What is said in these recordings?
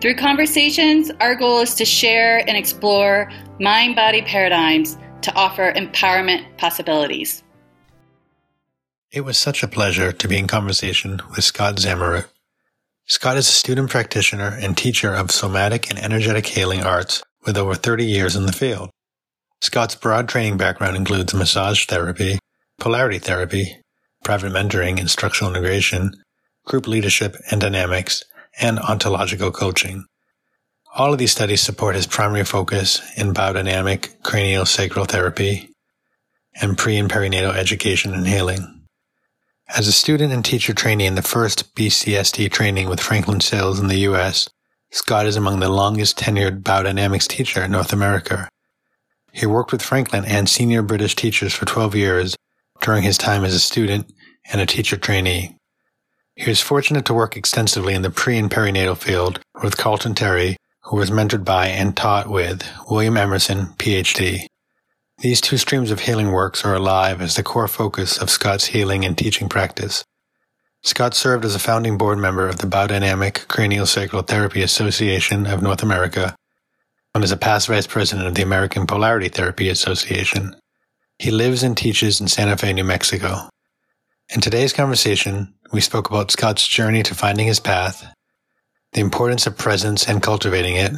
Through conversations, our goal is to share and explore mind body paradigms to offer empowerment possibilities. It was such a pleasure to be in conversation with Scott Zamurut. Scott is a student practitioner and teacher of somatic and energetic healing arts with over 30 years in the field. Scott's broad training background includes massage therapy, polarity therapy, private mentoring, structural integration, group leadership and dynamics, and ontological coaching. All of these studies support his primary focus in biodynamic cranial sacral therapy and pre and perinatal education and healing. As a student and teacher trainee in the first BCST training with Franklin Sills in the US, Scott is among the longest tenured biodynamics teacher in North America. He worked with Franklin and senior British teachers for 12 years during his time as a student and a teacher trainee. He was fortunate to work extensively in the pre and perinatal field with Karlton Terry, who was mentored by and taught with William Emerson, PhD. These two streams of healing works are alive as the core focus of Scott's healing and teaching practice. Scott served as a founding board member of the Biodynamic Cranial Sacral Therapy Association of North America and is a past vice president of the American Polarity Therapy Association. He lives and teaches in Santa Fe, New Mexico. In today's conversation, we spoke about Scott's journey to finding his path, the importance of presence and cultivating it,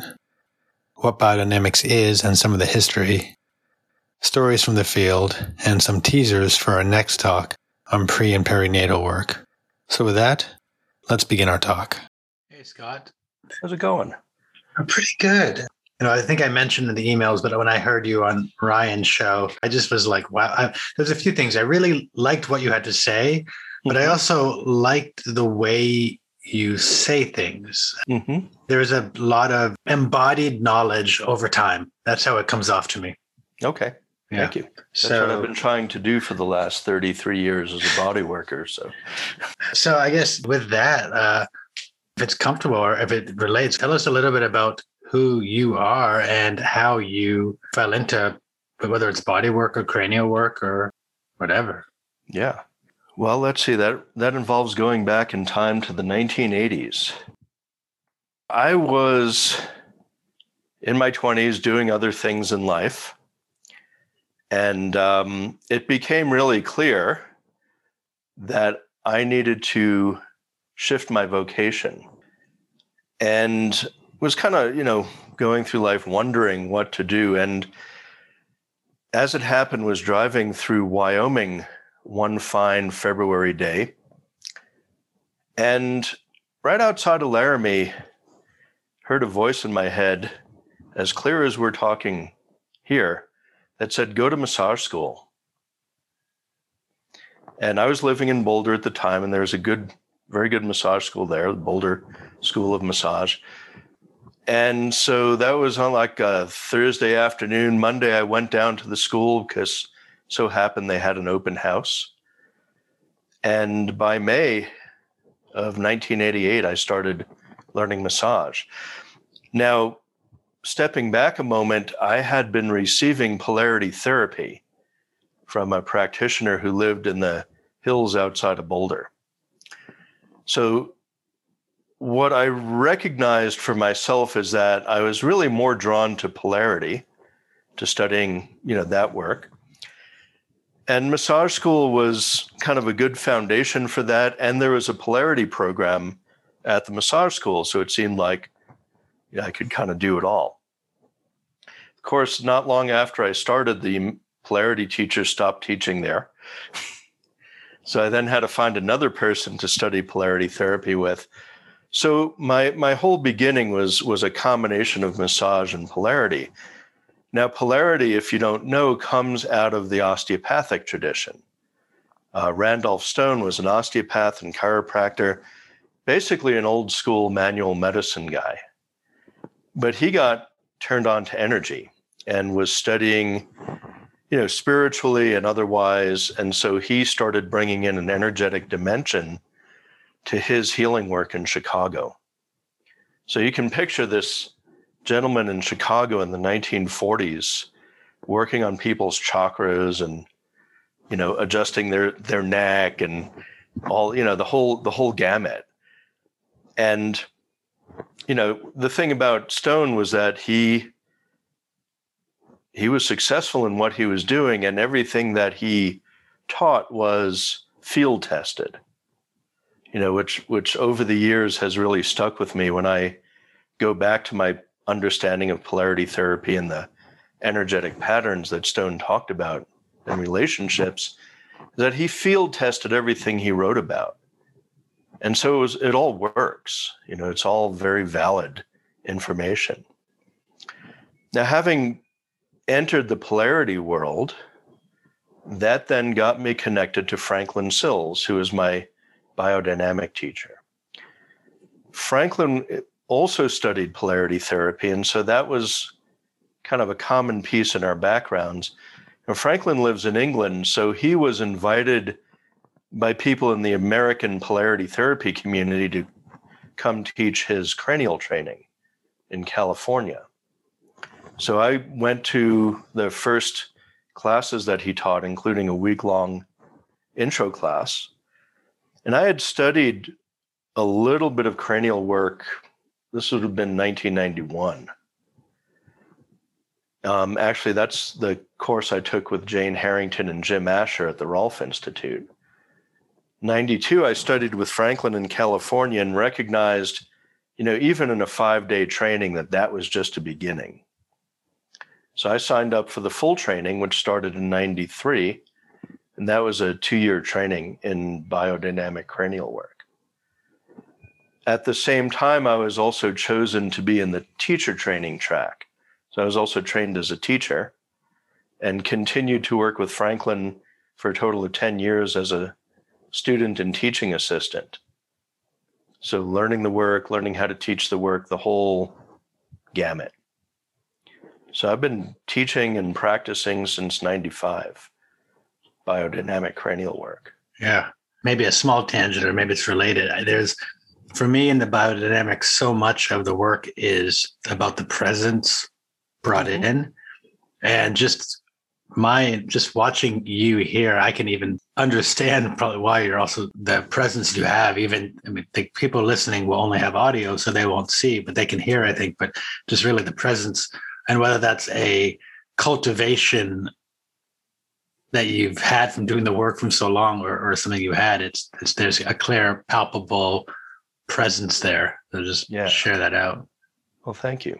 what biodynamics is and some of the history, stories from the field, and some teasers for our next talk on pre and perinatal work. So, with that, let's begin our talk. Hey, Scott. How's it going? I'm pretty good. You know, I think I mentioned in the emails, but when I heard you on Ryan's show, I just was like, wow. I, there's a few things. I really liked what you had to say, but I mm-hmm. also liked the way you say things. Mm-hmm. There's a lot of embodied knowledge over time. That's how it comes off to me. Okay. Yeah. Thank you. That's so, what I've been trying to do for the last 33 years as a body worker. So, so I guess with that, uh, if it's comfortable or if it relates, tell us a little bit about who you are and how you fell into whether it's body work or cranial work or whatever. Yeah. Well, let's see that that involves going back in time to the 1980s. I was in my 20s doing other things in life, and um, it became really clear that I needed to shift my vocation, and was kind of you know going through life wondering what to do and as it happened was driving through wyoming one fine February day. And right outside of Laramie, heard a voice in my head, as clear as we're talking here, that said, Go to massage school. And I was living in Boulder at the time, and there was a good, very good massage school there, the Boulder School of Massage. And so that was on like a Thursday afternoon. Monday, I went down to the school because so happened they had an open house. And by May of 1988, I started learning massage. Now, stepping back a moment, I had been receiving polarity therapy from a practitioner who lived in the hills outside of Boulder. So, what I recognized for myself is that I was really more drawn to polarity, to studying, you know, that work. And massage school was kind of a good foundation for that. And there was a polarity program at the massage school. So it seemed like I could kind of do it all. Of course, not long after I started, the polarity teacher stopped teaching there. so I then had to find another person to study polarity therapy with. So my my whole beginning was was a combination of massage and polarity. Now, polarity, if you don't know, comes out of the osteopathic tradition. Uh, Randolph Stone was an osteopath and chiropractor, basically an old school manual medicine guy. But he got turned on to energy and was studying, you know, spiritually and otherwise. And so he started bringing in an energetic dimension to his healing work in Chicago. So you can picture this gentleman in Chicago in the 1940s working on people's chakras and you know adjusting their their neck and all you know the whole the whole gamut and you know the thing about stone was that he he was successful in what he was doing and everything that he taught was field tested you know which which over the years has really stuck with me when i go back to my understanding of polarity therapy and the energetic patterns that stone talked about in relationships that he field tested everything he wrote about. And so it, was, it all works you know it's all very valid information. Now having entered the polarity world, that then got me connected to Franklin Sills, who is my biodynamic teacher. Franklin eh, also studied polarity therapy, and so that was kind of a common piece in our backgrounds. And Franklin lives in England, so he was invited by people in the American polarity therapy community to come teach his cranial training in California. So I went to the first classes that he taught, including a week long intro class. And I had studied a little bit of cranial work. This would have been 1991. Um, actually, that's the course I took with Jane Harrington and Jim Asher at the Rolf Institute. 92, I studied with Franklin in California and recognized, you know, even in a five day training, that that was just a beginning. So I signed up for the full training, which started in 93. And that was a two year training in biodynamic cranial work. At the same time, I was also chosen to be in the teacher training track. So I was also trained as a teacher and continued to work with Franklin for a total of 10 years as a student and teaching assistant. So learning the work, learning how to teach the work, the whole gamut. So I've been teaching and practicing since 95 biodynamic cranial work. Yeah. Maybe a small tangent or maybe it's related. There's for me in the biodynamics, so much of the work is about the presence brought mm-hmm. in. And just my just watching you here, I can even understand probably why you're also the presence you have. Even I mean, the people listening will only have audio, so they won't see, but they can hear. I think, but just really the presence and whether that's a cultivation that you've had from doing the work from so long or, or something you had it's, it's there's a clear palpable presence there. So just yeah. share that out. Well thank you.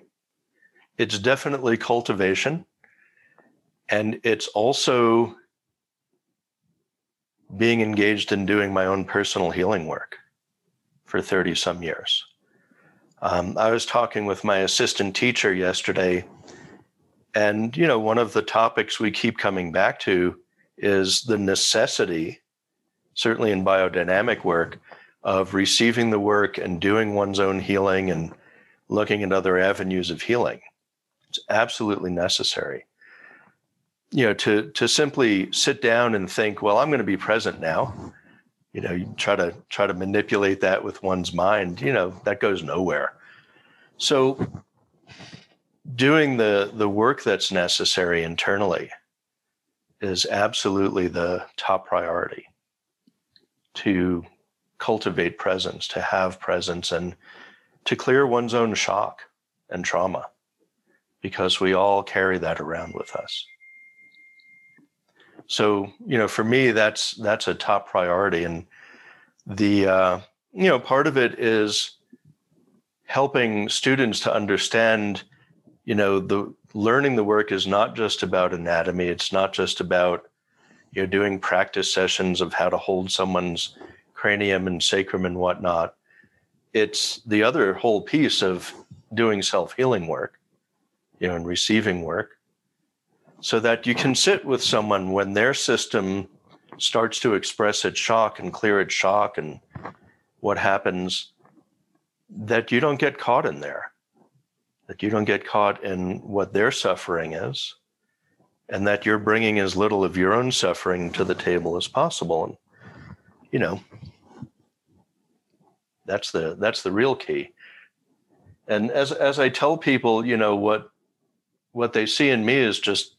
It's definitely cultivation and it's also being engaged in doing my own personal healing work for 30 some years. Um, i was talking with my assistant teacher yesterday and, you know, one of the topics we keep coming back to is the necessity, certainly in biodynamic work, of receiving the work and doing one's own healing and looking at other avenues of healing. It's absolutely necessary. You know, to to simply sit down and think, well, I'm going to be present now. You know, you try to try to manipulate that with one's mind, you know, that goes nowhere. So doing the the work that's necessary internally is absolutely the top priority to cultivate presence to have presence and to clear one's own shock and trauma because we all carry that around with us. So you know for me that's that's a top priority. And the uh, you know part of it is helping students to understand you know the learning the work is not just about anatomy. It's not just about you know doing practice sessions of how to hold someone's cranium and sacrum and whatnot. It's the other whole piece of doing self-healing work you know and receiving work so that you can sit with someone when their system starts to express its shock and clear its shock and what happens that you don't get caught in there that you don't get caught in what their suffering is, and that you're bringing as little of your own suffering to the table as possible. And, you know, that's the that's the real key. And as as I tell people, you know, what what they see in me is just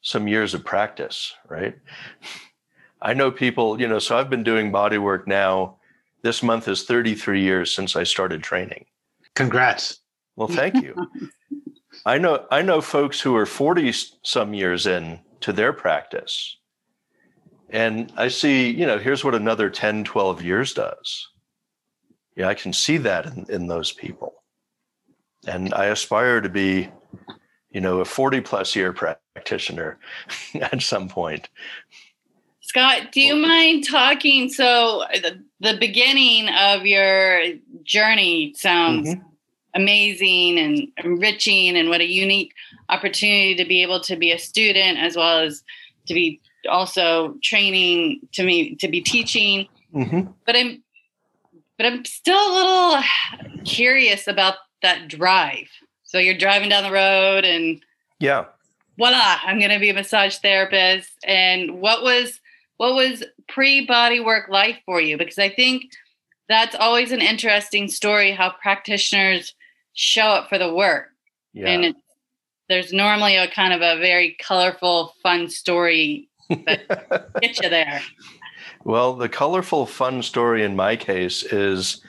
some years of practice, right? I know people, you know, so I've been doing body work now. This month is 33 years since I started training. Congrats. Well, thank you. I know I know folks who are 40 some years in to their practice. And I see, you know, here's what another 10, 12 years does. Yeah, I can see that in, in those people. And I aspire to be, you know, a 40 plus year practitioner at some point. Scott, do you mind talking? So, the, the beginning of your journey sounds mm-hmm. Amazing and enriching, and what a unique opportunity to be able to be a student as well as to be also training to me to be teaching. Mm-hmm. But I'm, but I'm still a little curious about that drive. So you're driving down the road, and yeah, voila, I'm going to be a massage therapist. And what was what was pre body work life for you? Because I think that's always an interesting story how practitioners show up for the work. Yeah. And it, there's normally a kind of a very colorful, fun story that gets you there. Well, the colorful, fun story in my case is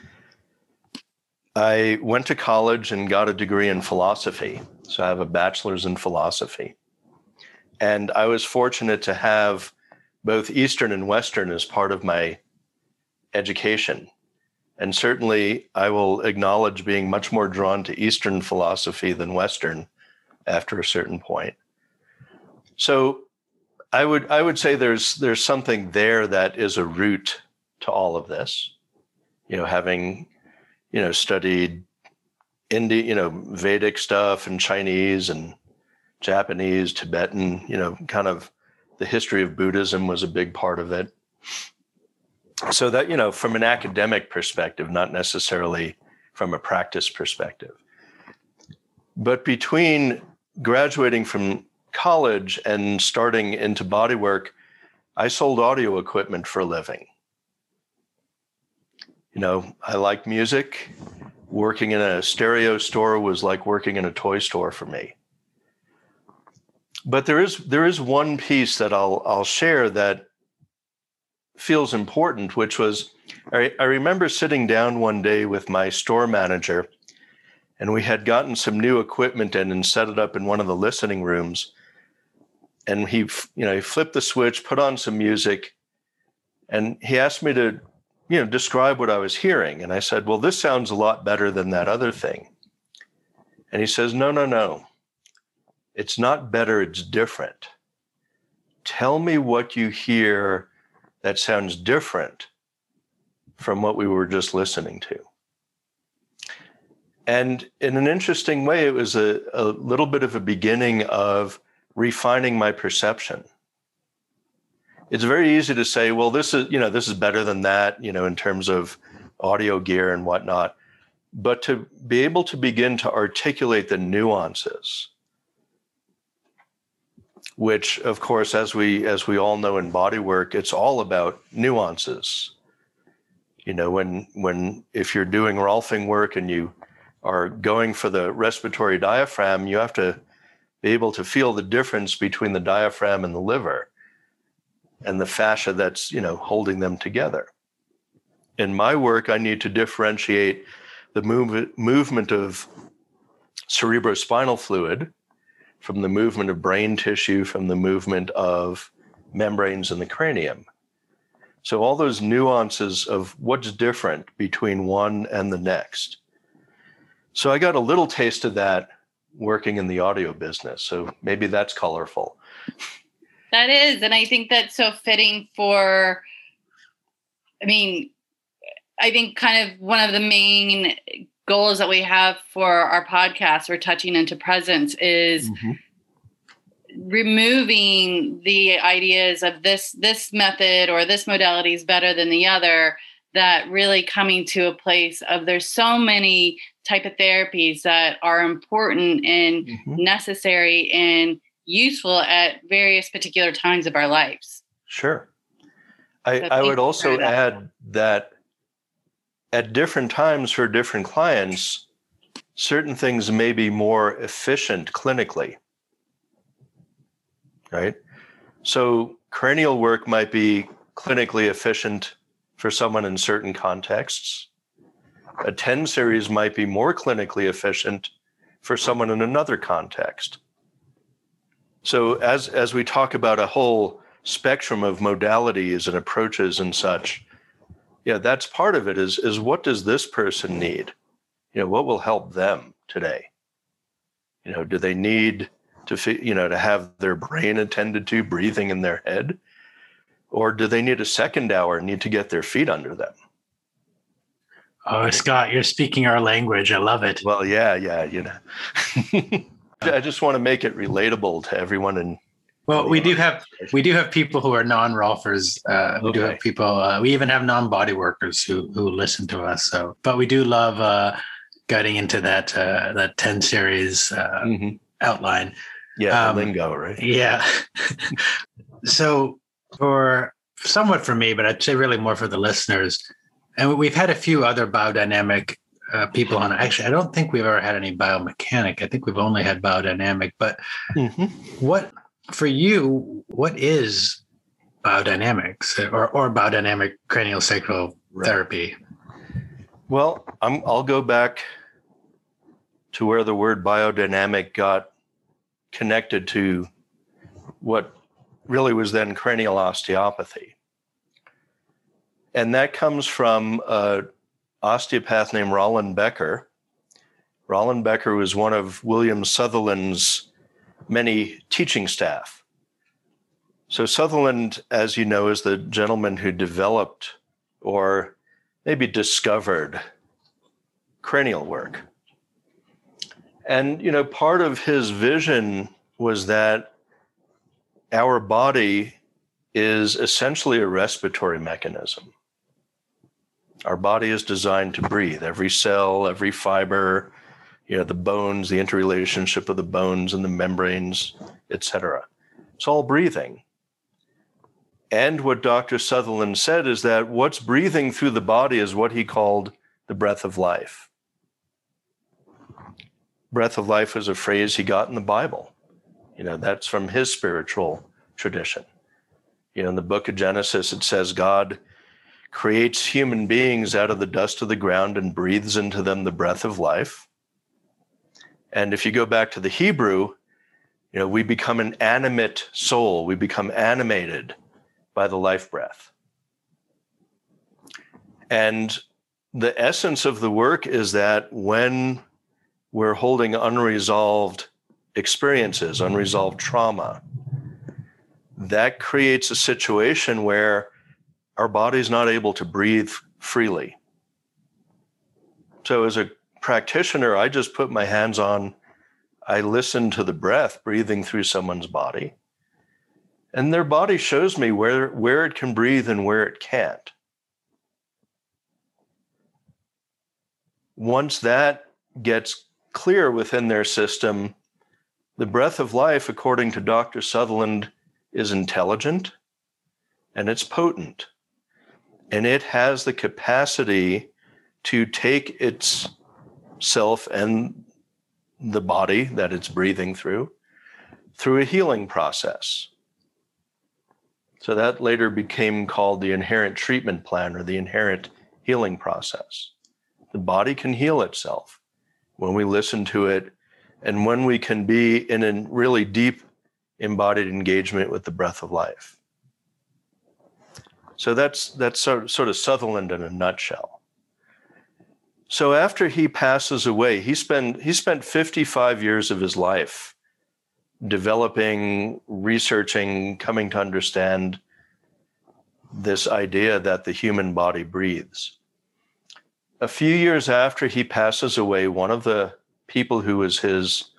I went to college and got a degree in philosophy. So I have a bachelor's in philosophy. And I was fortunate to have both Eastern and Western as part of my education. And certainly, I will acknowledge being much more drawn to Eastern philosophy than Western after a certain point. So, I would I would say there's there's something there that is a root to all of this. You know, having you know studied Indian, you know, Vedic stuff and Chinese and Japanese, Tibetan, you know, kind of the history of Buddhism was a big part of it. So that, you know, from an academic perspective, not necessarily from a practice perspective. But between graduating from college and starting into bodywork, I sold audio equipment for a living. You know, I like music. Working in a stereo store was like working in a toy store for me but there is there is one piece that I'll I'll share that feels important, which was I, I remember sitting down one day with my store manager, and we had gotten some new equipment in and set it up in one of the listening rooms. And he, you know, he flipped the switch, put on some music, and he asked me to, you know, describe what I was hearing. And I said, "Well, this sounds a lot better than that other thing." And he says, "No, no, no. It's not better, it's different. Tell me what you hear that sounds different from what we were just listening to. And in an interesting way, it was a, a little bit of a beginning of refining my perception. It's very easy to say, well, this is, you know, this is better than that, you know, in terms of audio gear and whatnot. But to be able to begin to articulate the nuances which of course as we as we all know in body work it's all about nuances. You know when when if you're doing rolfing work and you are going for the respiratory diaphragm you have to be able to feel the difference between the diaphragm and the liver and the fascia that's you know holding them together. In my work i need to differentiate the move, movement of cerebrospinal fluid from the movement of brain tissue, from the movement of membranes in the cranium. So, all those nuances of what's different between one and the next. So, I got a little taste of that working in the audio business. So, maybe that's colorful. That is. And I think that's so fitting for, I mean, I think kind of one of the main goals that we have for our podcast we're touching into presence is mm-hmm. removing the ideas of this this method or this modality is better than the other that really coming to a place of there's so many type of therapies that are important and mm-hmm. necessary and useful at various particular times of our lives. Sure. I, I would also add that at different times for different clients, certain things may be more efficient clinically. Right? So, cranial work might be clinically efficient for someone in certain contexts. A 10 series might be more clinically efficient for someone in another context. So as as we talk about a whole spectrum of modalities and approaches and such, yeah, that's part of it is is what does this person need? You know, what will help them today? You know, do they need to you know to have their brain attended to breathing in their head? Or do they need a second hour need to get their feet under them? Oh, Scott, you're speaking our language. I love it. Well, yeah, yeah, you know. I just want to make it relatable to everyone and well, we do have we do have people who are non-rolfers. Uh, we okay. do have people. Uh, we even have non-body workers who who listen to us. So, but we do love uh, getting into that uh, that TENS series uh, mm-hmm. outline. Yeah, um, lingo, right? Yeah. so, for somewhat for me, but I'd say really more for the listeners. And we've had a few other biodynamic uh, people on. Actually, I don't think we've ever had any biomechanic. I think we've only had biodynamic. But mm-hmm. what for you? What is biodynamics or or biodynamic cranial sacral right. therapy? Well, I'm, I'll go back to where the word biodynamic got connected to what really was then cranial osteopathy. And that comes from an osteopath named Rollin Becker. Rollin Becker was one of William Sutherland's many teaching staff. So, Sutherland, as you know, is the gentleman who developed or maybe discovered cranial work. And, you know, part of his vision was that our body is essentially a respiratory mechanism. Our body is designed to breathe. Every cell, every fiber, you know, the bones, the interrelationship of the bones and the membranes, etc. It's all breathing. And what Dr. Sutherland said is that what's breathing through the body is what he called the breath of life. Breath of life is a phrase he got in the Bible. You know, that's from his spiritual tradition. You know, in the book of Genesis, it says God creates human beings out of the dust of the ground and breathes into them the breath of life. And if you go back to the Hebrew, you know, we become an animate soul, we become animated by the life breath. And the essence of the work is that when we're holding unresolved experiences, unresolved trauma, that creates a situation where our body's not able to breathe freely. So, as a practitioner, I just put my hands on, I listen to the breath breathing through someone's body, and their body shows me where, where it can breathe and where it can't. Once that gets clear within their system, the breath of life, according to Dr. Sutherland, is intelligent and it's potent. And it has the capacity to take itself and the body that it's breathing through through a healing process. So that later became called the inherent treatment plan or the inherent healing process. The body can heal itself when we listen to it and when we can be in a really deep embodied engagement with the breath of life. So that's that's sort sort of Sutherland in a nutshell. So after he passes away, he spent he spent 55 years of his life developing, researching, coming to understand this idea that the human body breathes. A few years after he passes away, one of the people who was his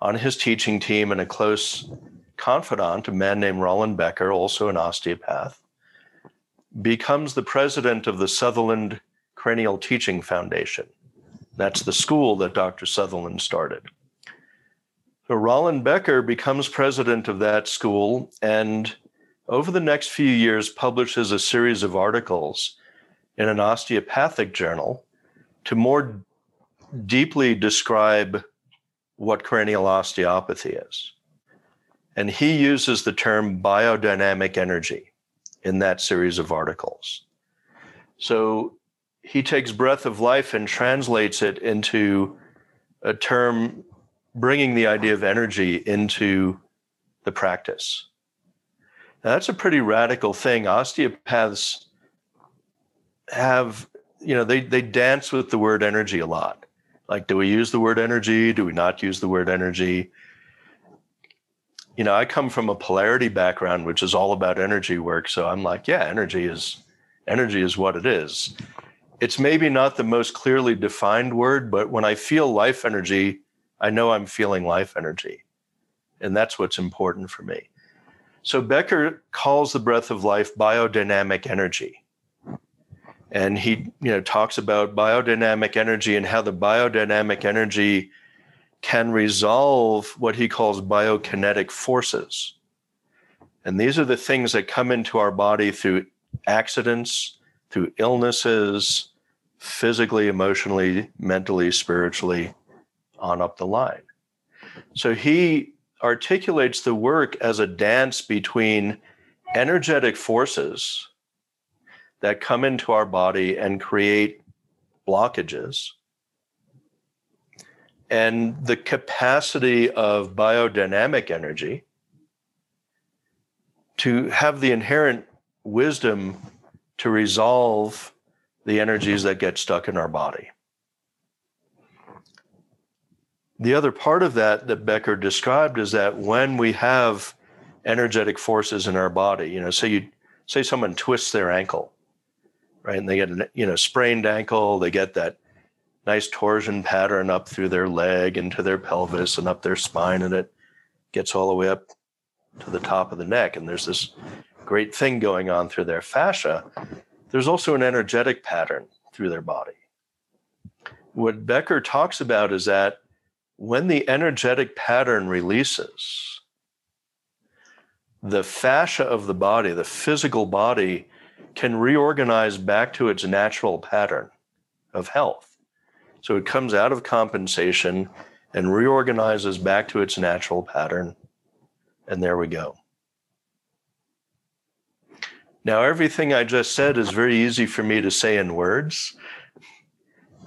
on his teaching team and a close confidant, a man named Rollin Becker, also an osteopath, becomes the president of the Sutherland Cranial Teaching Foundation. That's the school that Dr. Sutherland started. So Rollin Becker becomes president of that school and over the next few years publishes a series of articles in an osteopathic journal to more deeply describe what cranial osteopathy is. And he uses the term biodynamic energy in that series of articles. So he takes breath of life and translates it into a term bringing the idea of energy into the practice. Now, that's a pretty radical thing. Osteopaths have, you know, they, they dance with the word energy a lot. Like, do we use the word energy? Do we not use the word energy? You know, I come from a polarity background, which is all about energy work. So I'm like, yeah, energy is energy is what it is. It's maybe not the most clearly defined word, but when I feel life energy, I know I'm feeling life energy. And that's what's important for me. So Becker calls the breath of life biodynamic energy. And he, you know, talks about biodynamic energy and how the biodynamic energy can resolve what he calls biokinetic forces. And these are the things that come into our body through accidents, through illnesses, physically, emotionally, mentally, spiritually, on up the line. So he articulates the work as a dance between energetic forces that come into our body and create blockages and the capacity of biodynamic energy to have the inherent wisdom to resolve the energies that get stuck in our body. The other part of that that Becker described is that when we have energetic forces in our body, you know, say you say someone twists their ankle, right, and they get a you know sprained ankle, they get that nice torsion pattern up through their leg into their pelvis and up their spine, and it gets all the way up to the top of the neck, and there's this great thing going on through their fascia. There's also an energetic pattern through their body. What Becker talks about is that when the energetic pattern releases, the fascia of the body, the physical body, can reorganize back to its natural pattern of health. So it comes out of compensation and reorganizes back to its natural pattern. And there we go. Now, everything I just said is very easy for me to say in words.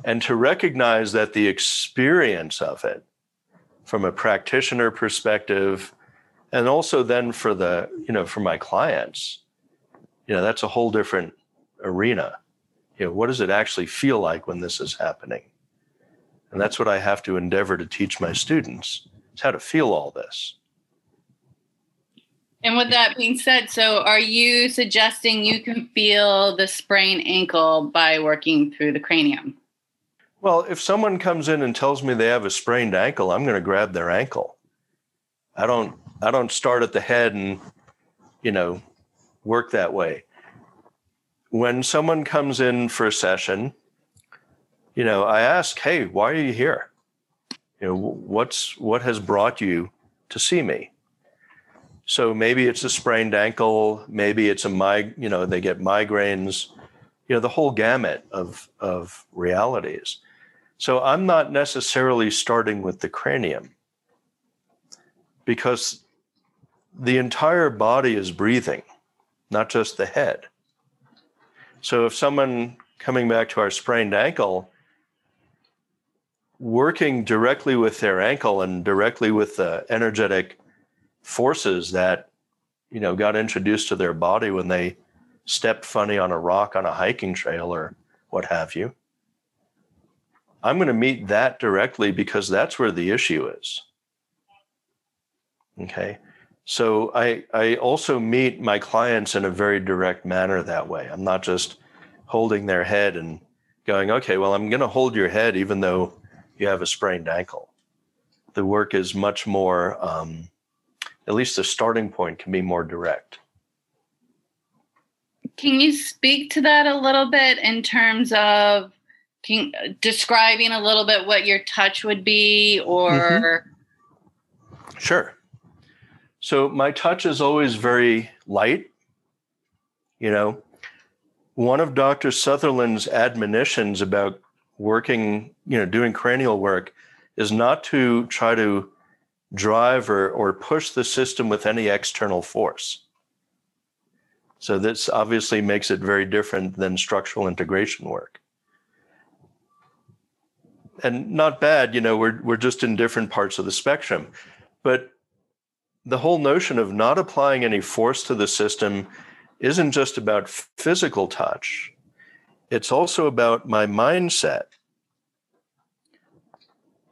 And to recognize that the experience of it from a practitioner perspective and also then for the you know for my clients you know that's a whole different arena. You know what does it actually feel like when this is happening? And that's what i have to endeavor to teach my students is how to feel all this and with that being said so are you suggesting you can feel the sprained ankle by working through the cranium well, if someone comes in and tells me they have a sprained ankle, I'm going to grab their ankle. I don't I don't start at the head and you know work that way. When someone comes in for a session, you know, I ask, "Hey, why are you here? You know, what's what has brought you to see me?" So maybe it's a sprained ankle, maybe it's a mig, you know, they get migraines, you know, the whole gamut of of realities. So I'm not necessarily starting with the cranium because the entire body is breathing, not just the head. So if someone coming back to our sprained ankle, working directly with their ankle and directly with the energetic forces that you know got introduced to their body when they stepped funny on a rock on a hiking trail or what have you I'm going to meet that directly because that's where the issue is. Okay. So I, I also meet my clients in a very direct manner that way. I'm not just holding their head and going, okay, well, I'm going to hold your head even though you have a sprained ankle. The work is much more, um, at least the starting point can be more direct. Can you speak to that a little bit in terms of can, describing a little bit what your touch would be or mm-hmm. sure so my touch is always very light you know one of dr sutherland's admonitions about working you know doing cranial work is not to try to drive or, or push the system with any external force so this obviously makes it very different than structural integration work and not bad, you know, we're we're just in different parts of the spectrum. But the whole notion of not applying any force to the system isn't just about physical touch. It's also about my mindset.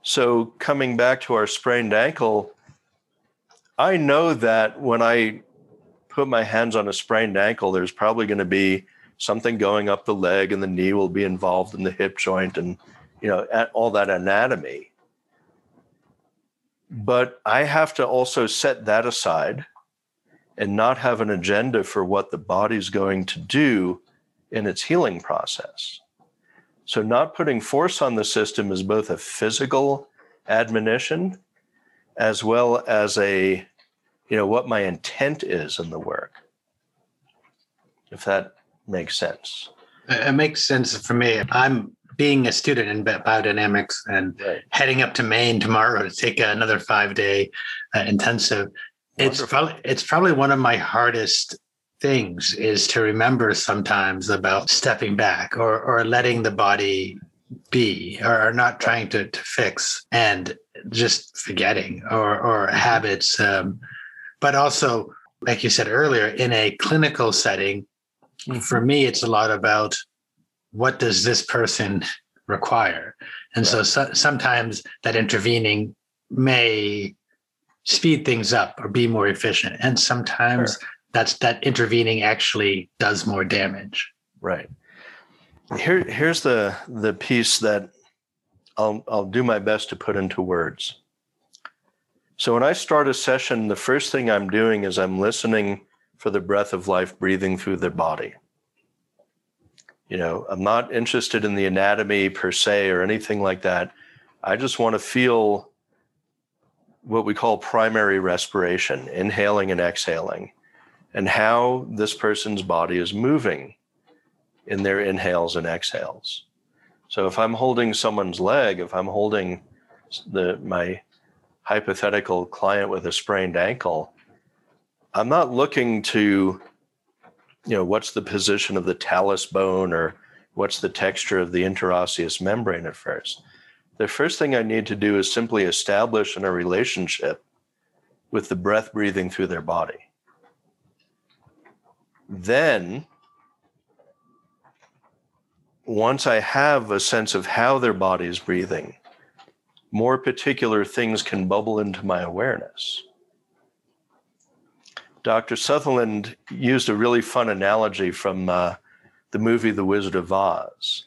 So coming back to our sprained ankle, I know that when I put my hands on a sprained ankle, there's probably going to be something going up the leg and the knee will be involved in the hip joint and you know, all that anatomy. But I have to also set that aside and not have an agenda for what the body's going to do in its healing process. So, not putting force on the system is both a physical admonition as well as a, you know, what my intent is in the work. If that makes sense. It makes sense for me. I'm being a student in biodynamics and right. heading up to Maine tomorrow to take another five day uh, intensive, Wonderful. it's probably it's probably one of my hardest things is to remember sometimes about stepping back or or letting the body be or, not trying to, to fix and just forgetting or or habits um, but also like you said earlier in a clinical setting mm-hmm. for me it's a lot about what does this person require? And right. so, so sometimes that intervening may speed things up or be more efficient. And sometimes sure. That's that intervening actually does more damage. Right. Here, here's the the piece that I'll I'll do my best to put into words. So when I start a session, the first thing I'm doing is I'm listening for the breath of life breathing through the body. You know, I'm not interested in the anatomy per se or anything like that. I just want to feel what we call primary respiration, inhaling and exhaling, and how this person's body is moving in their inhales and exhales. So if I'm holding someone's leg, if I'm holding the my hypothetical client with a sprained ankle, I'm not looking to you know, what's the position of the talus bone or what's the texture of the interosseous membrane at first. The first thing I need to do is simply establish in a relationship with the breath breathing through their body. Then, once I have a sense of how their body is breathing, more particular things can bubble into my awareness. Dr. Sutherland used a really fun analogy from uh, the movie The Wizard of Oz.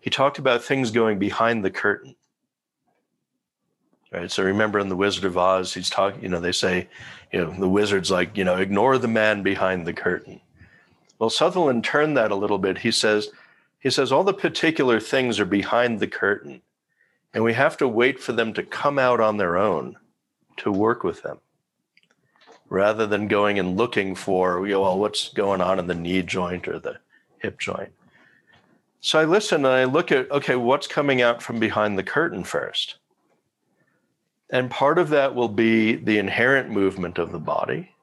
He talked about things going behind the curtain. Right. So remember in The Wizard of Oz, he's talking, you know, they say, you know, the wizard's like, you know, ignore the man behind the curtain. Well, Sutherland turned that a little bit. He says, he says, all the particular things are behind the curtain, and we have to wait for them to come out on their own to work with them rather than going and looking for, you know, well, what's going on in the knee joint or the hip joint. So I listen and I look at, okay, what's coming out from behind the curtain first? And part of that will be the inherent movement of the body.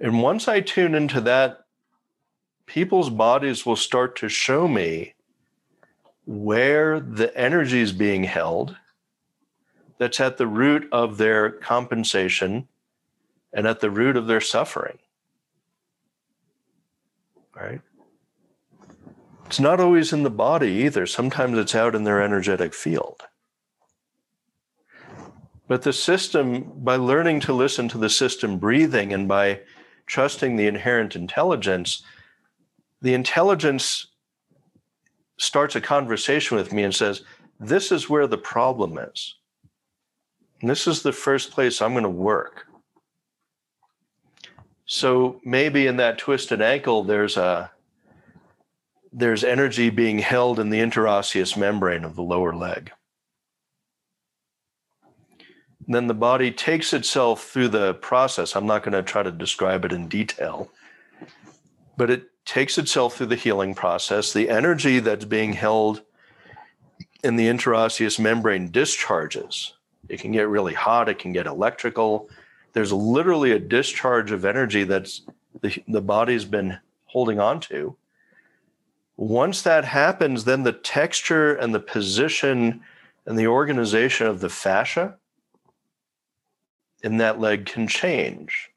And once I tune into that, people's bodies will start to show me where the energy is being held that's at the root of their compensation and at the root of their suffering. Right? It's not always in the body either. Sometimes it's out in their energetic field. But the system, by learning to listen to the system breathing and by trusting the inherent intelligence, the intelligence starts a conversation with me and says, This is where the problem is. And this is the first place I'm going to work. So maybe in that twisted ankle, there's a there's energy being held in the interosseous membrane of the lower leg. Then the body takes itself through the process. I'm not going to try to describe it in detail, but it takes itself through the healing process. The energy that's being held in the interosseous membrane discharges. It can get really hot, it can get electrical. There's literally a discharge of energy that's the, the body's been holding on to. Once that happens, then the texture and the position and the organization of the fascia in that leg can change.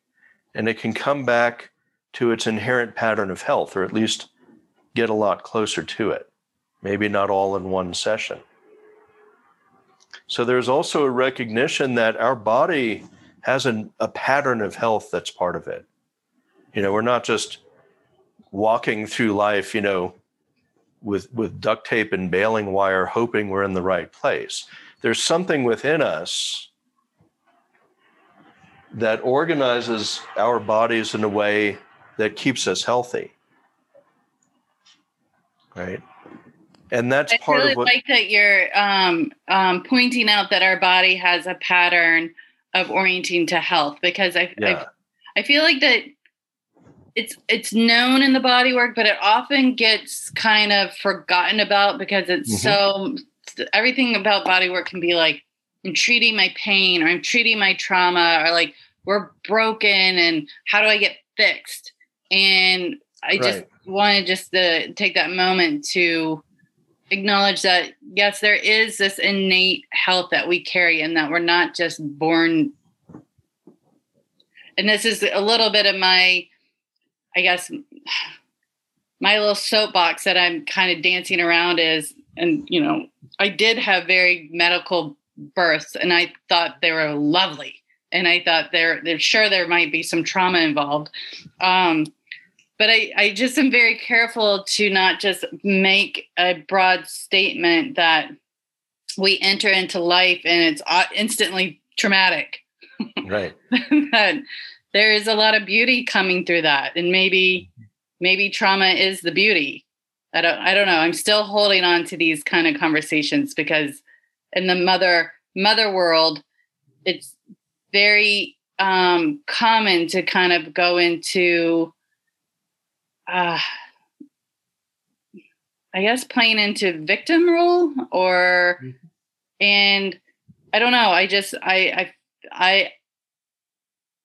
And it can come back to its inherent pattern of health, or at least get a lot closer to it. Maybe not all in one session. So there's also a recognition that our body has an, a pattern of health that's part of it. You know, we're not just walking through life, you know, with with duct tape and baling wire hoping we're in the right place. There's something within us that organizes our bodies in a way that keeps us healthy. Right? And that's I part really of what I like that you're um, um, pointing out that our body has a pattern of orienting to health because I, yeah. I feel like that it's it's known in the body work, but it often gets kind of forgotten about because it's Mhm. so everything about body work can be like I'm treating my pain or I'm treating my trauma or like we're broken and how do I get fixed? And I just wanted just to take that moment to acknowledge that yes, there is this innate health that we carry and that we're not just born. And this is a little bit of my, I guess, my little soapbox that I'm kind of dancing around is, and you know, I did have very medical births and I thought they were lovely. And I thought there, there sure there might be some trauma involved. Um, but I, I just am very careful to not just make a broad statement that we enter into life and it's instantly traumatic. right. that there is a lot of beauty coming through that, and maybe maybe trauma is the beauty. I don't I don't know. I'm still holding on to these kind of conversations because in the mother mother world, it's very um, common to kind of go into uh, I guess playing into victim role or Mhm. and I don't know. I just I I I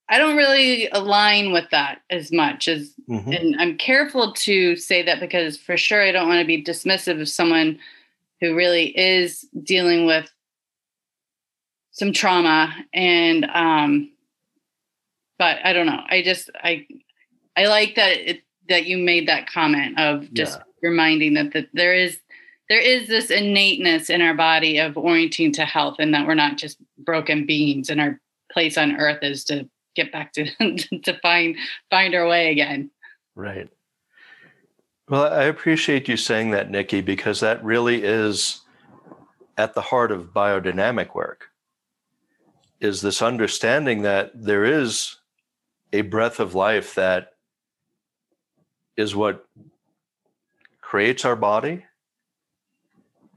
I don't really align with that as much as Mhm. and I'm careful to say that because for sure I don't want to be dismissive of someone who really is dealing with some trauma and um but I don't know. I just I I like that it that you made that comment of just Yeah. reminding that, that there is there is this innateness in our body of orienting to health and that we're not just broken beings and our place on earth is to get back to to find find our way again. Right. Well, I appreciate you saying that, Nikki, because that really is at the heart of biodynamic work. Is this understanding that there is a breath of life that is what creates our body,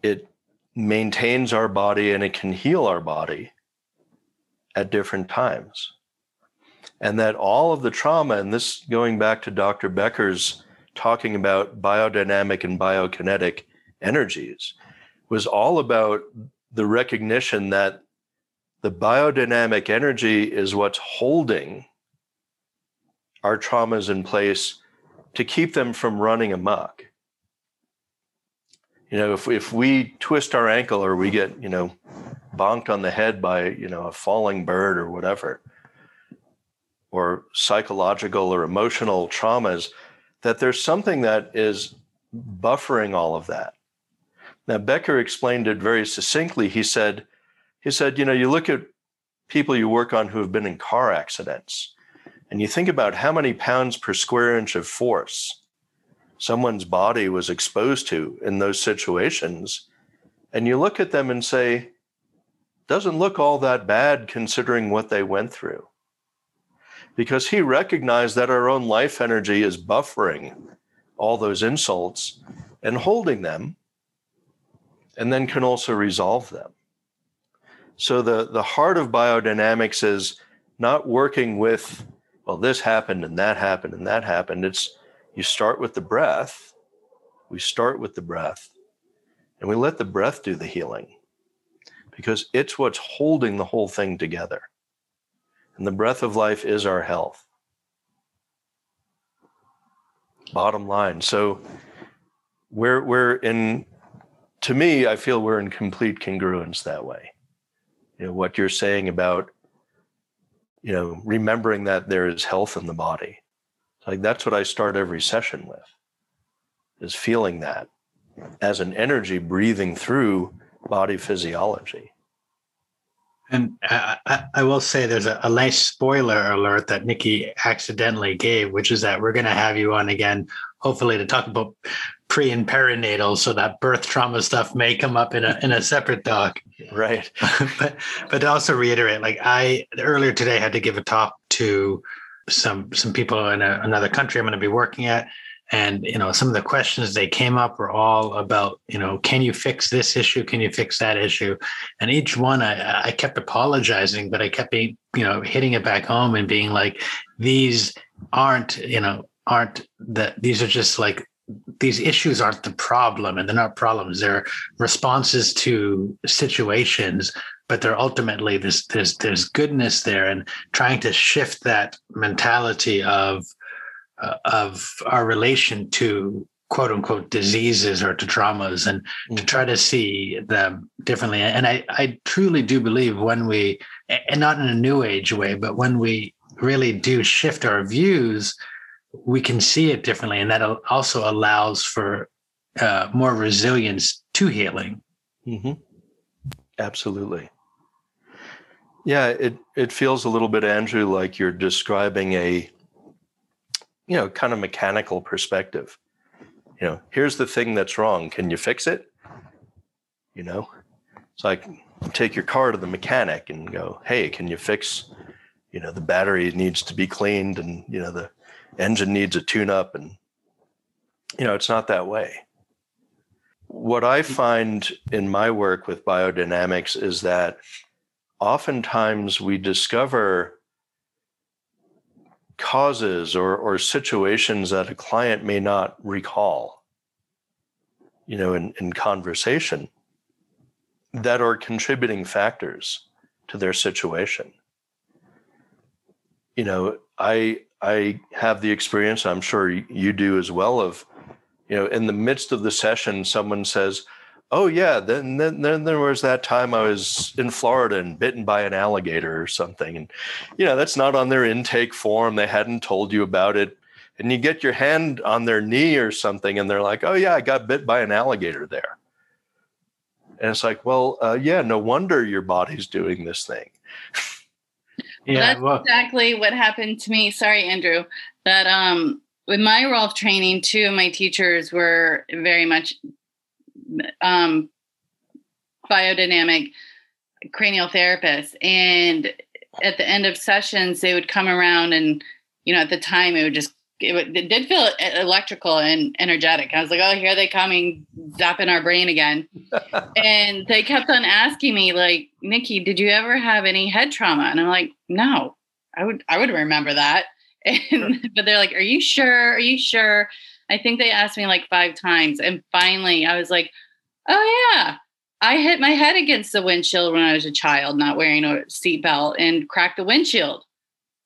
it maintains our body, and it can heal our body at different times and that all of the trauma, and this going back to Dr. Becker's talking about biodynamic and biokinetic energies, was all about the recognition that the biodynamic energy is what's holding our traumas in place to keep them from running amok. You know, if, if we twist our ankle or we get, you know, bonked on the head by, you know, a falling bird or whatever, or psychological or emotional traumas, that there's something that is buffering all of that. Now, Becker explained it very succinctly. He said, he said, you know, you look at people you work on who have been in car accidents, and you think about how many pounds per square inch of force someone's body was exposed to in those situations, and you look at them and say, doesn't look all that bad considering what they went through because he recognized that our own life energy is buffering all those insults and holding them, and then can also resolve them. So the, the heart of biodynamics is not working with, well, this happened and that happened and that happened. It's you start with the breath. We start with the breath and we let the breath do the healing because it's what's holding the whole thing together. And the breath of life is our health. Bottom line. So we're we're in to me, I feel we're in complete congruence that way. You know, what you're saying about, you know, remembering that there is health in the body. Like that's what I start every session with, is feeling that as an energy breathing through body physiology. And I, I, will say there's a, a, nice spoiler alert that Nikki accidentally gave, which is that we're going to have you on again, hopefully to talk about pre and perinatal, so that birth trauma stuff may come up in a in a separate talk. Right. but but to also reiterate, like I earlier today had to give a talk to some some people in a, another country I'm going to be working at, and you know some of the questions they came up were all about you know can you fix this issue? Can you fix that issue? And each one i, I kept apologizing but i kept being you know hitting it back home and being like these aren't you know aren't that these are just like these issues aren't the problem and they're not problems. They're responses to situations but they're ultimately there's there's there's goodness there and trying to shift that mentality of of our relation to quote unquote diseases or to traumas and to try to see them differently. And I, I truly do believe when we and not in a new age way but when we really do shift our views we can see it differently. And that also allows for uh, more resilience to healing. Mm-hmm. absolutely. Yeah it it feels a little bit andrew like you're describing a you know, kind of mechanical perspective. You know, here's the thing that's wrong. Can you fix it? You know, it's like take your car to the mechanic and go, hey, can you fix, you know, the battery needs to be cleaned and, you know, the engine needs a tune up. And, you know, it's not that way. What I mm-hmm. find in my work with biodynamics is that oftentimes we discover causes or, or situations that a client may not recall, you know, in, in conversation that are contributing factors to their situation. You know, I I have the experience, I'm sure you do as well, of, you know, in the midst of the session, someone says, oh yeah then, then then there was that time i was in florida and bitten by an alligator or something and you know that's not on their intake form they hadn't told you about it and you get your hand on their knee or something and they're like oh yeah i got bit by an alligator there. And it's like well uh, yeah no wonder your body's doing this thing. Yeah that's well, exactly what happened to me. Sorry andrew that um with my Rolf training, two of my teachers were very much um, biodynamic cranial therapists. And at the end of sessions, they would come around and, you know, at the time it would just, it, would, it did feel electrical and energetic. I was like, oh, here they coming, zapping our brain again. and they kept on asking me, like, Nikki, did you ever have any head trauma? And I'm like, no, I would, I would remember that. And, but they're like, are you sure? Are you sure? I think they asked me like five times. And finally, I was like, oh, yeah. I hit my head against the windshield when I was a child, not wearing a seatbelt, and cracked the windshield.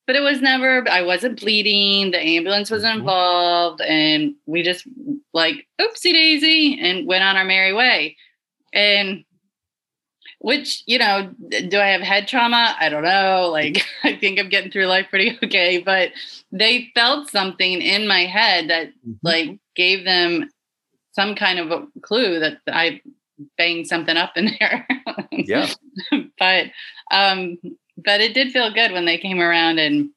But it was never, I wasn't bleeding. The ambulance wasn't mm-hmm. involved. And we just like, oopsie daisy, and went on our merry way. And which you know do i have head trauma? I don't know. Like i think i'm getting through life pretty okay but they felt something in my head that mm-hmm. like gave them some kind of a clue that i banged something up in there. Yeah. But um but it did feel good when they came around and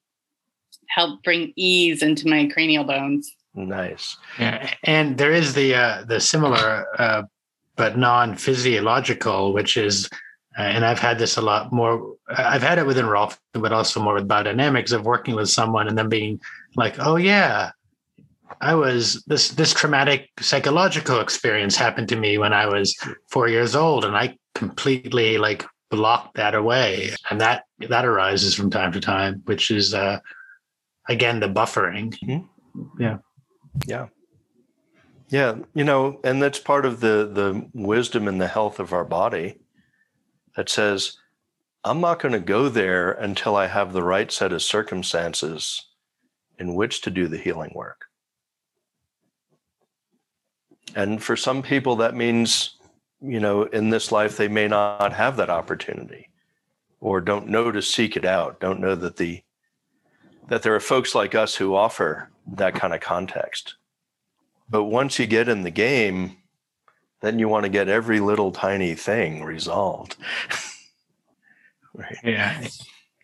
helped bring ease into my cranial bones. Nice. Yeah and there is the uh the similar uh but non-physiological, which is, uh, and I've had this a lot more. I've had it within Rolf, but also more with biodynamics of working with someone and then being like, "Oh yeah, I was this this traumatic psychological experience happened to me when I was four years old, and I completely like blocked that away, and that that arises from time to time, which is uh, again the buffering. Mm-hmm. Yeah, yeah, yeah. You know, and that's part of the the wisdom and the health of our body that says, I'm not going to go there until I have the right set of circumstances in which to do the healing work. And for some people, that means, you know, in this life, they may not have that opportunity or don't know to seek it out, don't know that the that there are folks like us who offer that kind of context. But once you get in the game, then you want to get every little tiny thing resolved. right. Yeah.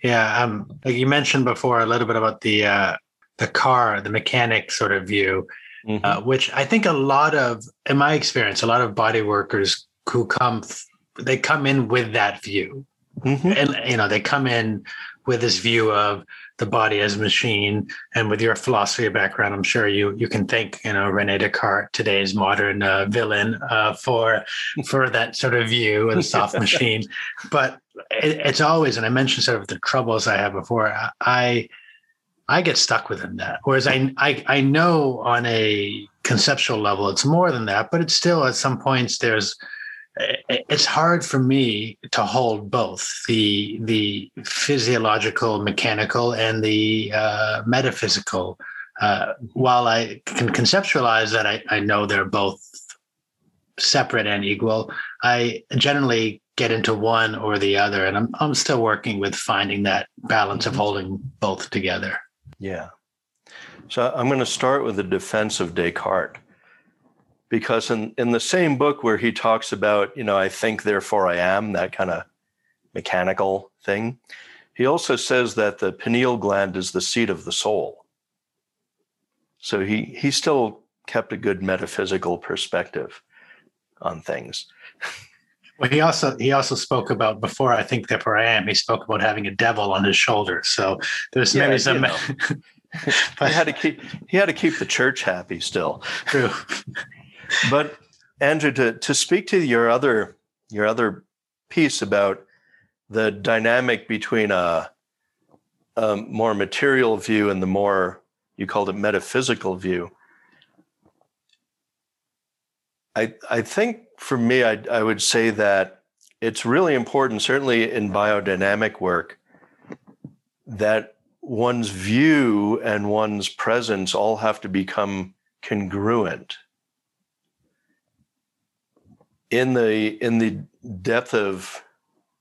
Yeah. Um, like you mentioned before a little bit about the uh, the car, the mechanic sort of view, mm-hmm. uh, which I think a lot of, in my experience, a lot of body workers who come, they come in with that view. Mm-hmm. And, you know, they come in with this view of the body as a machine. And with your philosophy background, I'm sure you you can thank you know Rene Descartes, today's modern uh, villain, uh, for for that sort of view of the soft machine. But it, it's always, and I mentioned sort of the troubles I had before. I I get stuck within that. Whereas I, I I know on a conceptual level it's more than that, but it's still at some points there's it's hard for me to hold both the the physiological, mechanical, and the uh, metaphysical. Uh, while I can conceptualize that, I, I know they're both separate and equal. I generally get into one or the other, and I'm I'm still working with finding that balance of mm-hmm. holding both together. Yeah. So I'm going to start with the defense of Descartes. Because in, in the same book where he talks about, you know, I think, therefore I am, that kind of mechanical thing, he also says that the pineal gland is the seat of the soul. So he, he still kept a good metaphysical perspective on things. Well, he also he also spoke about before I think therefore I am. He spoke about having a devil on his shoulder. So there's yeah, maybe some. but, he had to keep he had to keep the church happy still. True. but Andrew, to to speak to your other your other piece about the dynamic between a, a more material view and the more you called it metaphysical view. I I think for me, I, I would say that it's really important, certainly in biodynamic work, that one's view and one's presence all have to become congruent in the in the depth of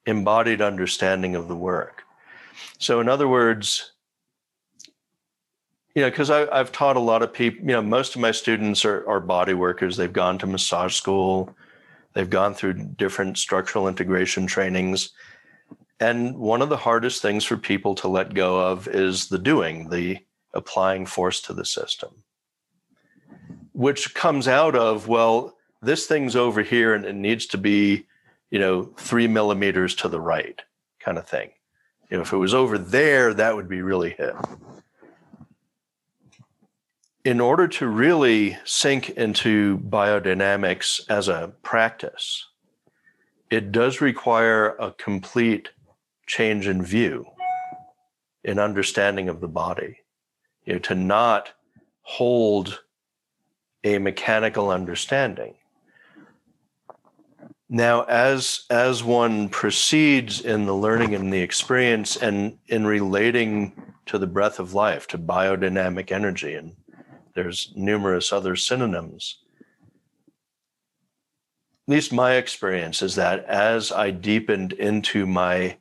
embodied understanding of the work so in other words you know, because I've taught a lot of people, you know, most of my students are, are body workers. They've gone to massage school, they've gone through different structural integration trainings. And one of the hardest things for people to let go of is the doing, the applying force to the system, which comes out of, well, this thing's over here and it needs to be, you know, three millimeters to the right kind of thing. You know, if it was over there, that would be really hit in order to really sink into biodynamics as a practice, it does require a complete change in view, in understanding of the body. You know, to not hold a mechanical understanding. Now, as as one proceeds in the learning and the experience and in relating to the breath of life, to biodynamic energy and there's numerous other synonyms. At least my experience is that as I deepened into my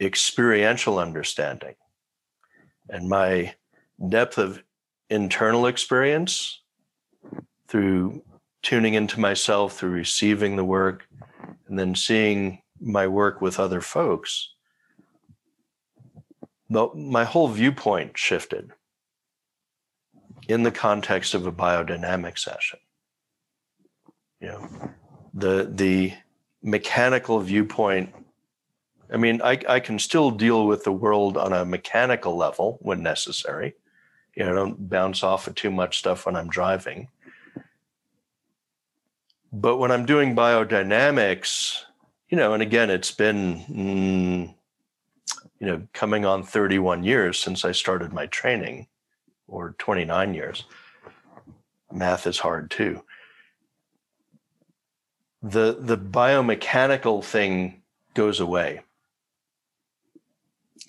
experiential understanding and my depth of internal experience through tuning into myself, through receiving the work, and then seeing my work with other folks, my whole viewpoint shifted in the context of a biodynamic session. You know, the the mechanical viewpoint. I mean, I, I can still deal with the world on a mechanical level when necessary. You know, I don't bounce off of too much stuff when I'm driving. But when I'm doing biodynamics, you know, and again, it's been, mm, you know, coming on 31 years since I started my training, or 29 years. Math is hard too. The the biomechanical thing goes away.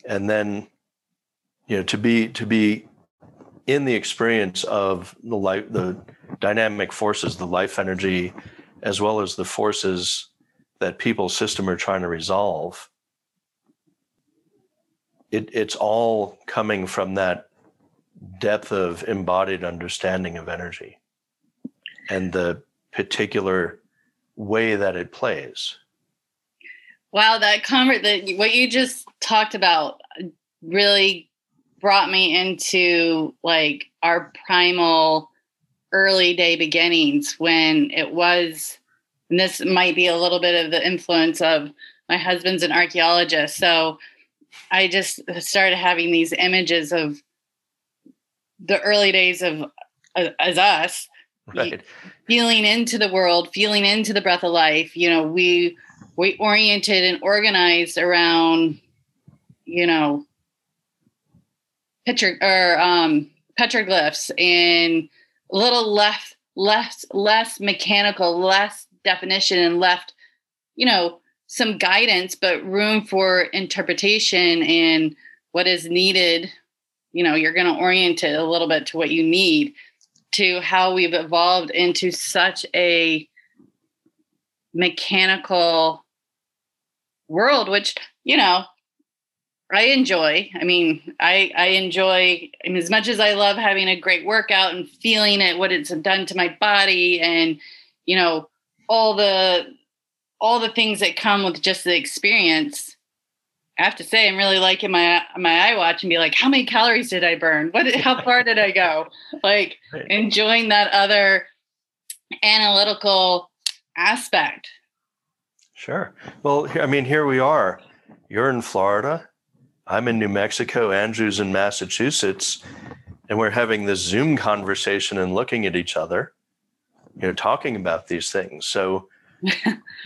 And then, you know, to be to be in the experience of the life, the dynamic forces, the life energy, as well as the forces that people's system are trying to resolve, it, it's all coming from that depth of embodied understanding of energy and the particular way that it plays. Wow, that convert that what you just talked about really brought me into like our primal early day beginnings when it was and this might be a little bit of the influence of my husband's an archaeologist so i just started having these images of the early days of uh, as us right. feeling into the world feeling into the breath of life you know we we oriented and organized around you know picture or um petroglyphs and a little less less less mechanical less definition and left you know some guidance but room for interpretation and what is needed. You know you're going to orient it a little bit to what you need to how we've evolved into such a mechanical world which you know I enjoy. I mean, I I enjoy I mean, as much as I love having a great workout and feeling it, what it's done to my body, and you know all the all the things that come with just the experience. I have to say, I'm really liking my my watch and be like, how many calories did I burn? What? How far did I go? Like enjoying that other analytical aspect. Sure. Well, I mean, here we are. You're in Florida. I'm in New Mexico, Andrew's in Massachusetts, and we're having this Zoom conversation and looking at each other, you know, talking about these things. So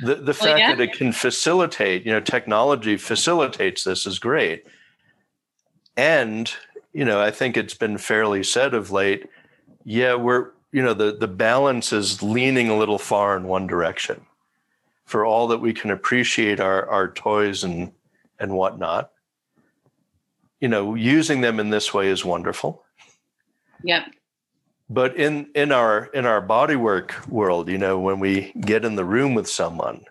the the fact yeah. that it can facilitate, you know, technology facilitates this is great. And, you know, I think it's been fairly said of late, yeah, we're, you know, the the balance is leaning a little far in one direction for all that we can appreciate our our toys and and whatnot you know, using them in this way is wonderful. Yep. But in in our in our bodywork world, you know, when we get in the room with someone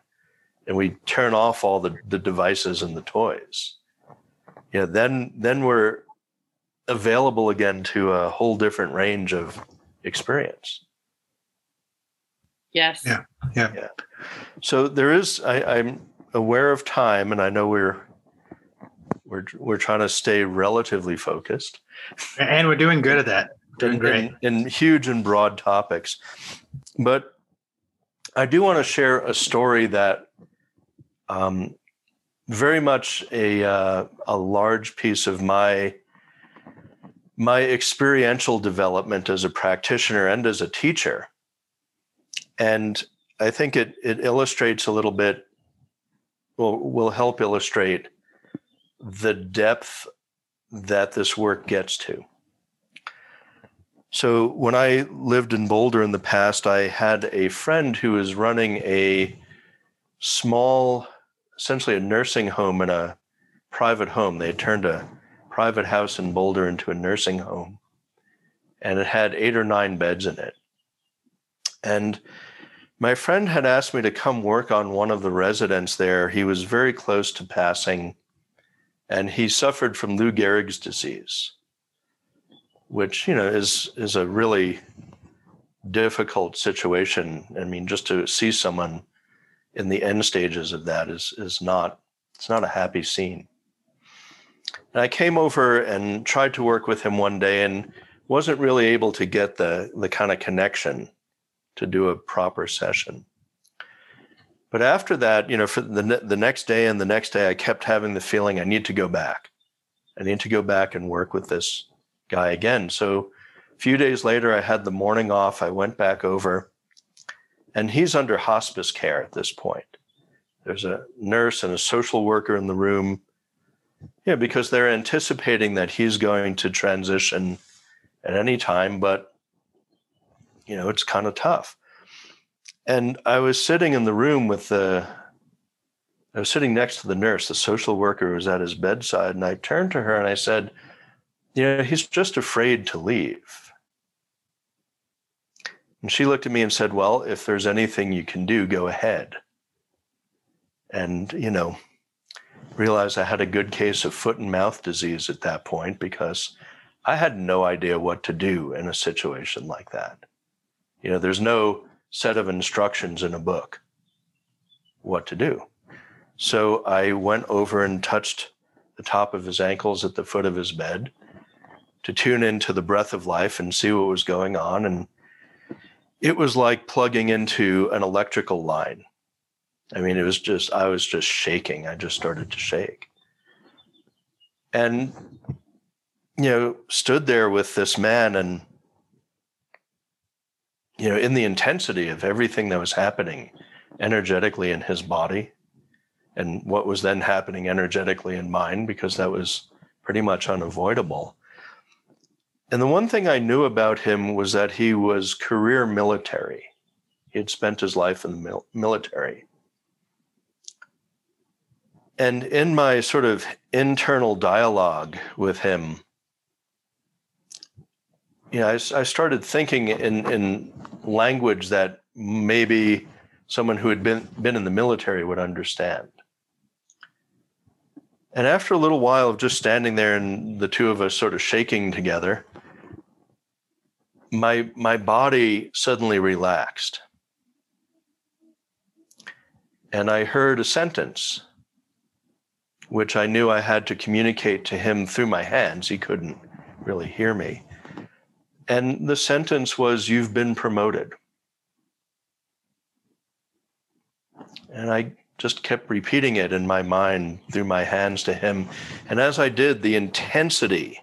and we turn off all the, the devices and the toys, yeah, then then we're available again to a whole different range of experience. Yes. Yeah. Yeah. Yeah. So there is I, I'm aware of time and I know we're we're we're trying to stay relatively focused, and we're doing good at that. Doing great in, in huge and broad topics. But I do want to share a story that um, very much a uh, a large piece of my my experiential development as a practitioner and as a teacher. And I think it it illustrates a little bit will will help illustrate the depth that this work gets to. So, when I lived in Boulder in the past, I had a friend who was running a small, essentially a nursing home and a private home. They turned a private house in Boulder into a nursing home, and it had eight or nine beds in it. And my friend had asked me to come work on one of the residents there. He was very close to passing and he suffered from Lou Gehrig's disease, which you know is is a really difficult situation. I mean, just to see someone in the end stages of that is is not it's not a happy scene. And I came over and tried to work with him one day and wasn't really able to get the the kind of connection to do a proper session. But after that, you know, for the the next day and the next day, I kept having the feeling I need to go back. I need to go back and work with this guy again. So a few days later, I had the morning off. I went back over, and he's under hospice care at this point. There's a nurse and a social worker in the room. Yeah, because they're anticipating that he's going to transition at any time, but you know, it's kind of tough. And I was sitting in the room with the I was sitting next to the nurse, the social worker was at his bedside, and I turned to her and I said, You know, he's just afraid to leave. And she looked at me and said, Well, if there's anything you can do, go ahead. And, you know, realized I had a good case of foot and mouth disease at that point because I had no idea what to do in a situation like that. You know, there's no set of instructions in a book what to do. So I went over and touched the top of his ankles at the foot of his bed to tune into the breath of life and see what was going on. And it was like plugging into an electrical line. I mean, it was just, I was just shaking. I just started to shake. And, you know, stood there with this man and, you know, in the intensity of everything that was happening energetically in his body and what was then happening energetically in mine because that was pretty much unavoidable. And the one thing I knew about him was that he was career military. He had spent his life in the military. And in my sort of internal dialogue with him, know, I, I started thinking in, in language that maybe someone who had been, been in the military would understand. And after a little while of just standing there and the two of us sort of shaking together, my my body suddenly relaxed. And I heard a sentence which I knew I had to communicate to him through my hands. He couldn't really hear me. And the sentence was, You've been promoted. And I just kept repeating it in my mind through my hands to him. And as I did, the intensity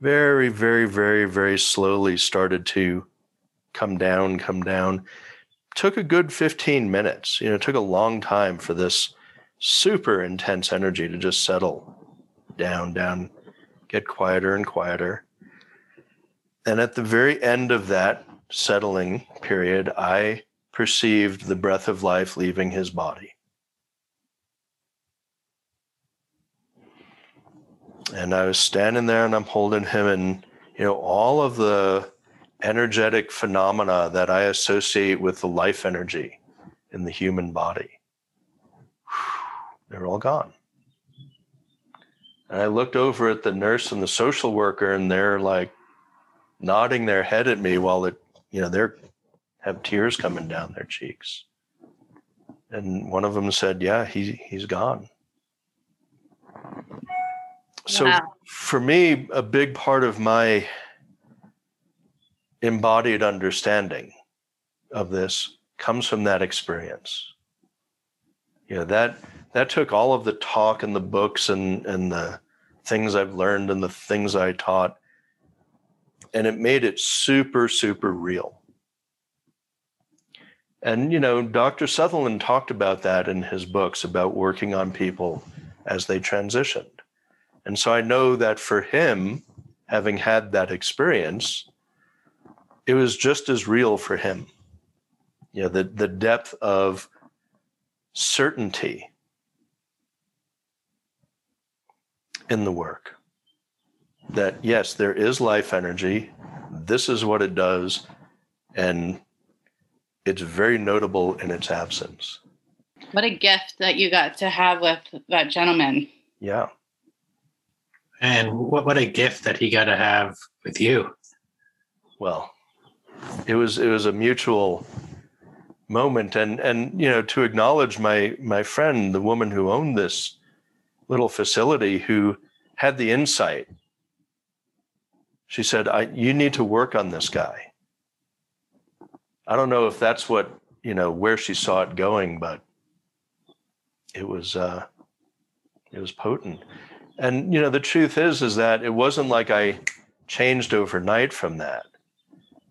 very, very, very, very slowly started to come down, come down. Took a good 15 minutes. You know, it took a long time for this super intense energy to just settle down, down, get quieter and quieter. And at the very end of that settling period, I perceived the breath of life leaving his body. and I was standing there and I'm holding him, and you know, all of the energetic phenomena that I associate with the life energy in the human body, they're all gone. And I looked over at the nurse and the social worker, and they're like nodding their head at me while it, you know, they're have tears coming down their cheeks. And one of them said, "Yeah, he he's gone." So wow. for me, a big part of my embodied understanding of this comes from that experience. You know, that that took all of the talk and the books and and the things I've learned and the things I taught, and it made it super, super real. And you know, Dr. Sutherland talked about that in his books about working on people as they transitioned. And so I know that for him, having had that experience, it was just as real for him. You know, the, the depth of certainty in the work. That yes, there is life energy. This is what it does. And it's very notable in its absence. What a gift that you got to have with that gentleman. Yeah. And what, what a gift that he got to have with you. Well, it was it was a mutual moment and and you know to acknowledge my my friend the woman who owned this little facility who had the insight she said i you need to work on this guy i don't know if that's what you know where she saw it going but it was uh it was potent and you know, the truth is, is that it wasn't like I changed overnight from that.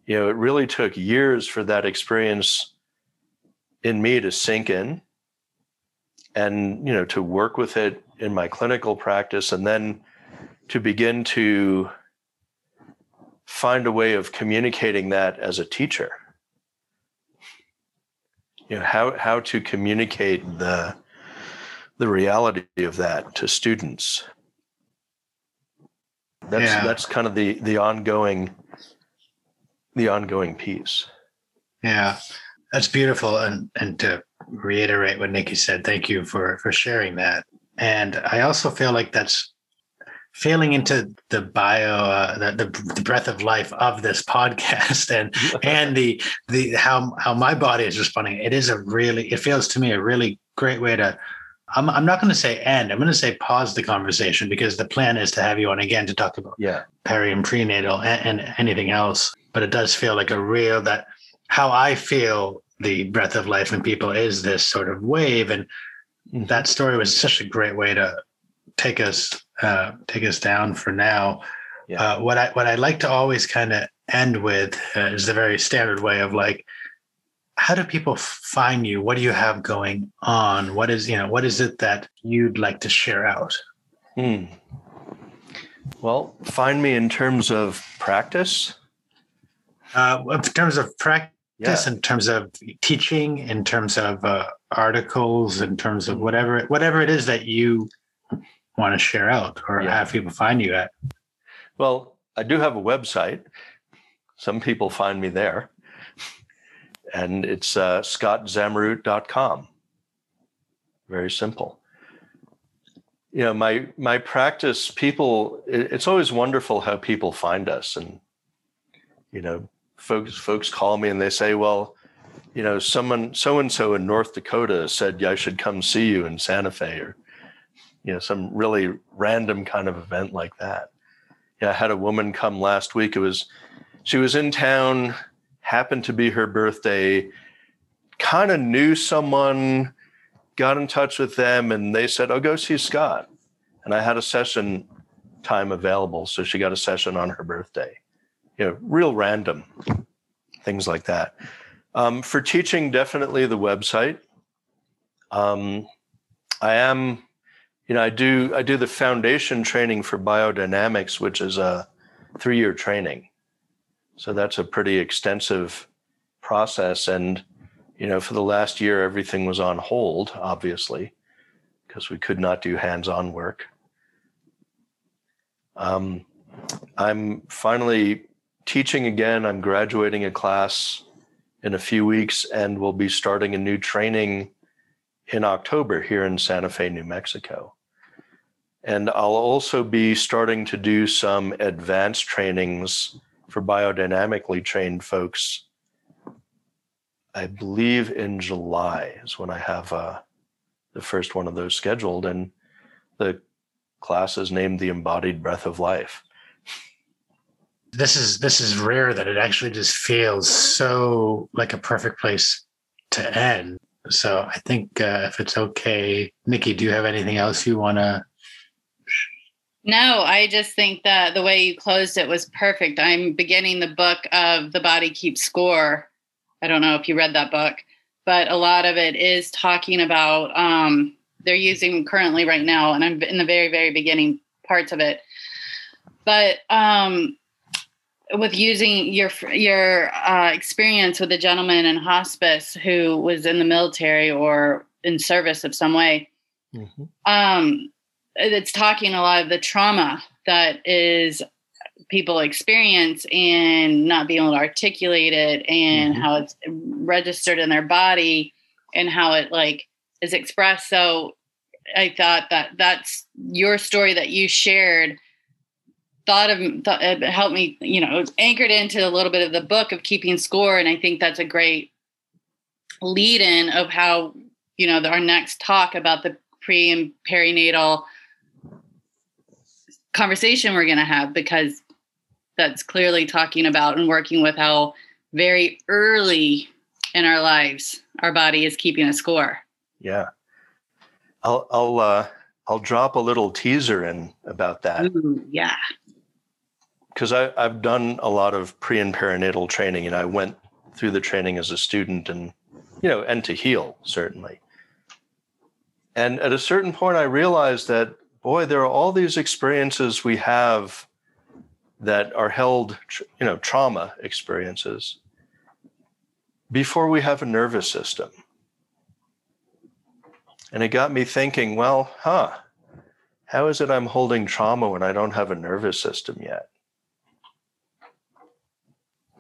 You know, it really took years for that experience in me to sink in and, you know, to work with it in my clinical practice and then to begin to find a way of communicating that as a teacher. You know, how, how to communicate the, the reality of that to students. That's yeah. that's kind of the the ongoing the ongoing piece. Yeah. That's beautiful. And and to reiterate what Nikki said, thank you for for sharing that. And I also feel like that's feeling into the bio uh, the, the, the breath of life of this podcast and and the the how how my body is responding it is a really it feels to me a really great way to I'm, I'm not going to say end. I'm going to say pause the conversation because the plan is to have you on again to talk about yeah peri and prenatal and, and anything else. But it does feel like a real that how I feel the breath of life in people is this sort of wave, and mm-hmm. that story was such a great way to take us uh, take us down for now. Yeah. Uh, what I what I like to always kind of end with uh, is the very standard way of like how do people find you what do you have going on what is you know what is it that you'd like to share out hmm. well find me in terms of practice uh, in terms of practice yeah. in terms of teaching in terms of uh, articles in terms of whatever whatever it is that you want to share out or yeah. have people find you at well i do have a website some people find me there and it's uh, scottzamurut.com. Very simple. You know, my my practice, people. It, it's always wonderful how people find us, and you know, folks folks call me and they say, "Well, you know, someone so and so in North Dakota said I should come see you in Santa Fe," or you know, some really random kind of event like that. Yeah, I had a woman come last week. It was she was in town happened to be her birthday, kind of knew someone, got in touch with them, and they said, Oh, go see Scott. And I had a session time available. So she got a session on her birthday. You know, real random things like that. Um, for teaching, definitely the website. Um, I am, you know, I do I do the foundation training for biodynamics, which is a three year training. So that's a pretty extensive process. And, you know, for the last year, everything was on hold, obviously, because we could not do hands on work. Um, I'm finally teaching again. I'm graduating a class in a few weeks and we'll be starting a new training in October here in Santa Fe, New Mexico. And I'll also be starting to do some advanced trainings for biodynamically trained folks. I believe in July is when I have uh, the first one of those scheduled, and the class is named the Embodied Breath of Life. This is this is rare that it actually just feels so like a perfect place to end. So I think uh, if it's okay, Nikki, do you have anything else you want to no, I just think that the way you closed it was perfect. I'm beginning the book of The Body Keeps Score. I don't know if you read that book, but a lot of it is talking about um, they're using currently right now, and I'm in the very, very beginning parts of it. But um, with using your your uh, experience with a gentleman in hospice who was in the military or in service of some way, mm-hmm. um, it's talking a lot of the trauma that is people experience and not being able to articulate it and mm-hmm. how it's registered in their body and how it like is expressed so i thought that that's your story that you shared thought of thought, it helped me you know anchored into a little bit of the book of keeping score and i think that's a great lead in of how you know the, our next talk about the pre and perinatal conversation we're going to have because that's clearly talking about and working with how very early in our lives our body is keeping a score. Yeah. I'll I'll uh I'll drop a little teaser in about that. Ooh, yeah. because I've done a lot of pre and perinatal training, and I went through the training as a student, and you know, and to heal certainly. And at a certain point, I realized that boy, there are all these experiences we have that are held, you know, trauma experiences before we have a nervous system. And it got me thinking, well, huh, how is it I'm holding trauma when I don't have a nervous system yet?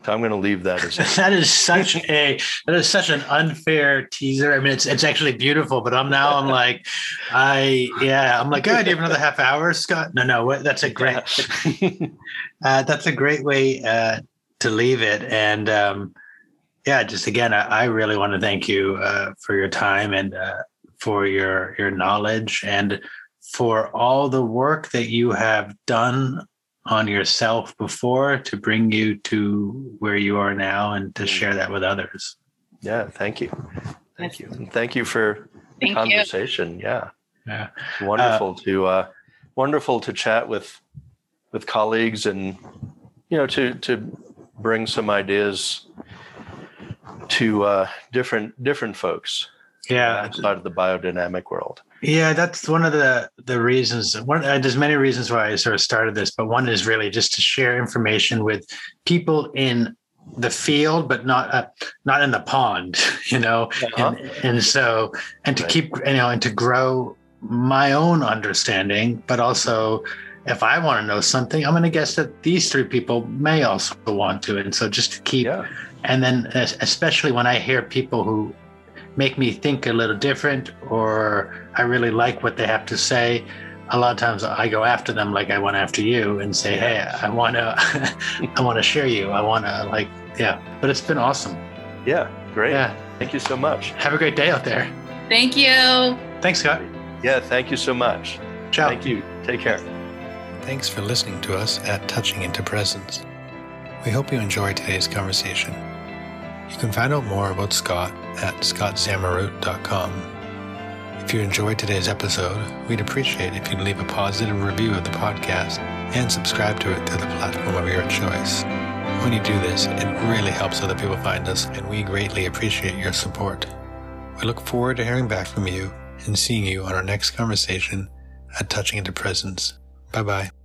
So I'm going to leave that as that is such a that is such an unfair teaser. I mean, it's it's actually beautiful, but I'm now I'm like, I yeah, I'm like, oh, do you have another half hour, Scott? No, no, that's a great uh, that's a great way uh, to leave it. And um, yeah, just again, I, I, really want to thank you uh, for your time and uh, for your your knowledge and for all the work that you have done on yourself before to bring you to where you are now and to share that with others. Yeah, thank you. Thank you. And thank you for the conversation. You. Yeah. Yeah. wonderful uh, to uh wonderful to chat with with colleagues and you know to to bring some ideas to uh different different folks yeah outside of the biodynamic world yeah, that's one of the the reasons. One, uh, there's many reasons why I sort of started this, but one is really just to share information with people in the field, but not uh, not in the pond, you know. Uh-huh. And, and so, and to right. keep you know, and to grow my own understanding, but also if I want to know something, I'm going to guess that these three people may also want to. And so just to keep, yeah. and then especially when I hear people who make me think a little different or I really like what they have to say. A lot of times I go after them like I went after you and say, Hey, I want to, I want to share you. I want to like, yeah, but it's been awesome. Yeah. Great. Yeah. Thank you so much. Have a great day out there. Thank you. Thanks, Scott. Yeah. Thank you so much. Ciao. Thank you. Take care. Thanks for listening to us at Touching into Presence. We hope you enjoyed today's conversation. You can find out more about Scott at scottzamurut.com. If you enjoyed today's episode, we'd appreciate if you'd leave a positive review of the podcast and subscribe to it through the platform of your choice. When you do this, it really helps other people find us, and we greatly appreciate your support. We look forward to hearing back from you and seeing you on our next conversation at Touching into Presence. Bye bye.